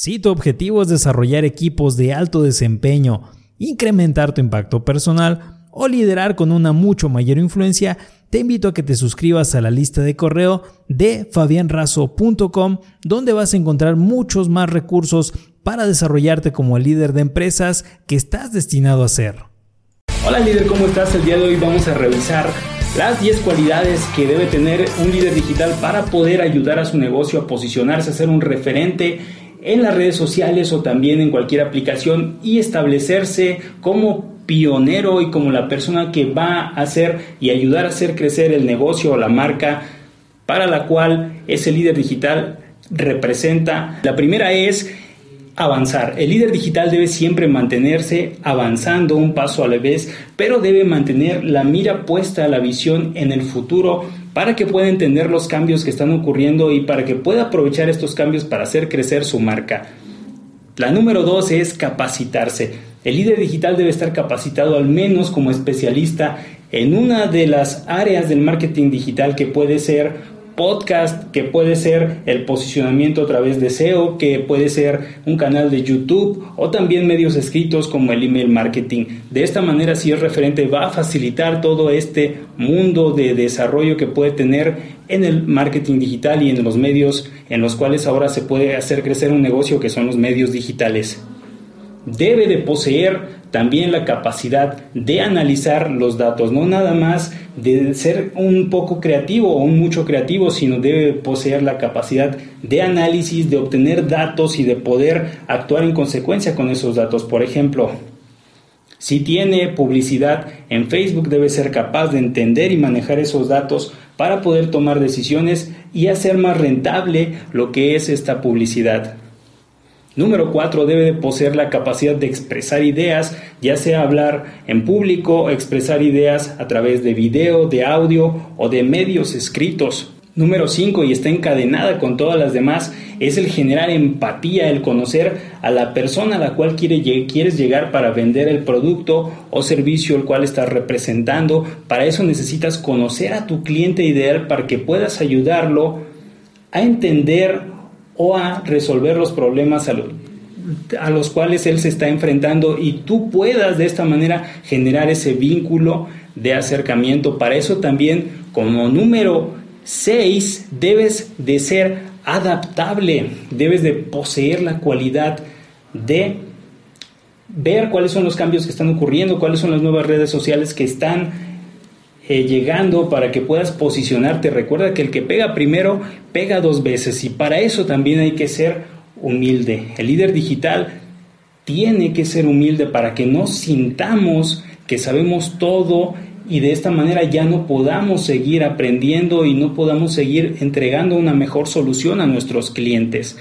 Si tu objetivo es desarrollar equipos de alto desempeño, incrementar tu impacto personal o liderar con una mucho mayor influencia, te invito a que te suscribas a la lista de correo de fabianrazo.com, donde vas a encontrar muchos más recursos para desarrollarte como el líder de empresas que estás destinado a ser. Hola líder, ¿cómo estás? El día de hoy vamos a revisar las 10 cualidades que debe tener un líder digital para poder ayudar a su negocio a posicionarse, a ser un referente en las redes sociales o también en cualquier aplicación y establecerse como pionero y como la persona que va a hacer y ayudar a hacer crecer el negocio o la marca para la cual ese líder digital representa. La primera es avanzar. El líder digital debe siempre mantenerse avanzando un paso a la vez, pero debe mantener la mira puesta a la visión en el futuro para que pueda entender los cambios que están ocurriendo y para que pueda aprovechar estos cambios para hacer crecer su marca. La número dos es capacitarse. El líder digital debe estar capacitado al menos como especialista en una de las áreas del marketing digital que puede ser podcast, que puede ser el posicionamiento a través de SEO, que puede ser un canal de YouTube o también medios escritos como el email marketing. De esta manera, si es referente, va a facilitar todo este mundo de desarrollo que puede tener en el marketing digital y en los medios en los cuales ahora se puede hacer crecer un negocio que son los medios digitales. Debe de poseer también la capacidad de analizar los datos, no nada más de ser un poco creativo o un mucho creativo, sino debe poseer la capacidad de análisis, de obtener datos y de poder actuar en consecuencia con esos datos. Por ejemplo, si tiene publicidad en Facebook, debe ser capaz de entender y manejar esos datos para poder tomar decisiones y hacer más rentable lo que es esta publicidad. Número 4. Debe poseer la capacidad de expresar ideas, ya sea hablar en público, expresar ideas a través de video, de audio o de medios escritos. Número 5, y está encadenada con todas las demás, es el generar empatía, el conocer a la persona a la cual quieres llegar para vender el producto o servicio el cual estás representando. Para eso necesitas conocer a tu cliente ideal para que puedas ayudarlo a entender o a resolver los problemas a, los cuales él se está enfrentando y tú puedas de esta manera generar ese vínculo de acercamiento. Para eso también como número 6 debes de ser adaptable, debes de poseer la cualidad de ver cuáles son los cambios que están ocurriendo, cuáles son las nuevas redes sociales que están eh, llegando para que puedas posicionarte. Recuerda que el que pega primero pega dos veces y para eso también hay que ser humilde. El líder digital tiene que ser humilde para que no sintamos que sabemos todo y de esta manera ya no podamos seguir aprendiendo y no podamos seguir entregando una mejor solución a nuestros clientes.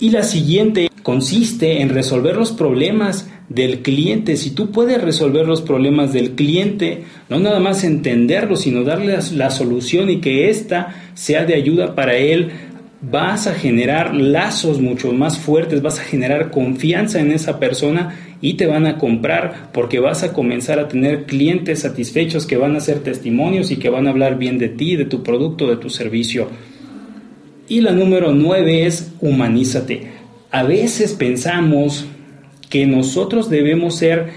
Y la siguiente consiste en resolver los problemas del cliente. Si tú puedes resolver los problemas del cliente, no nada más entenderlo, sino darle la solución y que ésta sea de ayuda para él, vas a generar lazos mucho más fuertes, vas a generar confianza en esa persona y te van a comprar porque vas a comenzar a tener clientes satisfechos que van a ser testimonios y que van a hablar bien de ti, de tu producto, de tu servicio. Y la número nueve es humanízate. A veces pensamos que nosotros debemos ser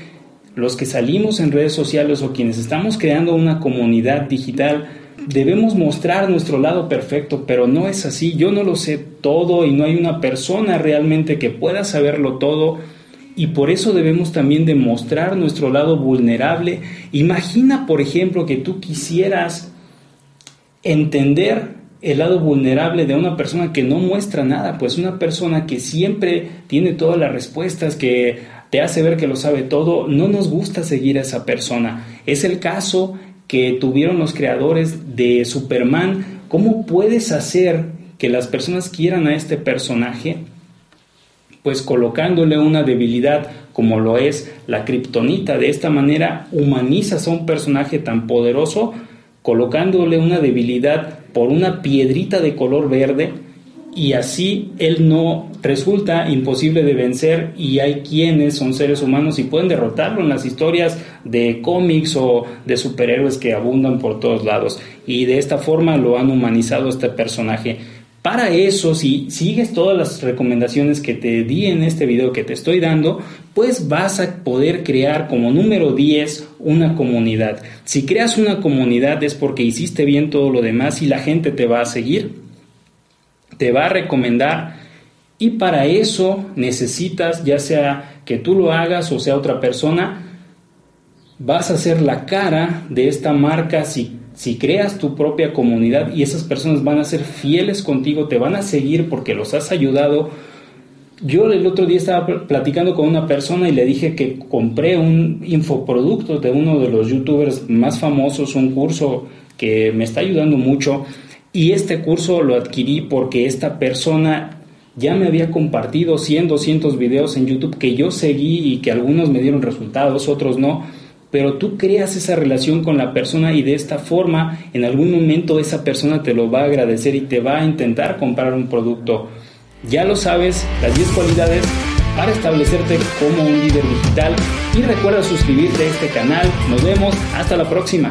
los que salimos en redes sociales o quienes estamos creando una comunidad digital, debemos mostrar nuestro lado perfecto, pero no es así. Yo no lo sé todo y no hay una persona realmente que pueda saberlo todo y por eso debemos también demostrar nuestro lado vulnerable. Imagina, por ejemplo, que tú quisieras entender el lado vulnerable de una persona que no muestra nada, pues una persona que siempre tiene todas las respuestas, que te hace ver que lo sabe todo, no nos gusta seguir a esa persona. Es el caso que tuvieron los creadores de Superman. ¿Cómo puedes hacer que las personas quieran a este personaje? Pues colocándole una debilidad como lo es la kriptonita. De esta manera humanizas a un personaje tan poderoso colocándole una debilidad por una piedrita de color verde y así él no resulta imposible de vencer y hay quienes son seres humanos y pueden derrotarlo en las historias de cómics o de superhéroes que abundan por todos lados. Y de esta forma lo han humanizado este personaje Para eso, si sigues todas las recomendaciones que te di en este video que te estoy dando, pues vas a poder crear como número 10 una comunidad. Si creas una comunidad es porque hiciste bien todo lo demás y la gente te va a seguir, te va a recomendar y para eso necesitas, ya sea que tú lo hagas o sea otra persona, vas a ser la cara de esta marca si si creas tu propia comunidad y esas personas van a ser fieles contigo, te van a seguir porque los has ayudado. Yo el otro día estaba platicando con una persona y le dije que compré un infoproducto de uno de los youtubers más famosos, un curso que me está ayudando mucho y este curso lo adquirí porque esta persona ya me había compartido 100, 200 videos en YouTube que yo seguí y que algunos me dieron resultados, otros no pero tú creas esa relación con la persona y de esta forma en algún momento esa persona te lo va a agradecer y te va a intentar comprar un producto. Ya lo sabes, las 10 cualidades para establecerte como un líder digital y recuerda suscribirte a este canal. Nos vemos, hasta la próxima.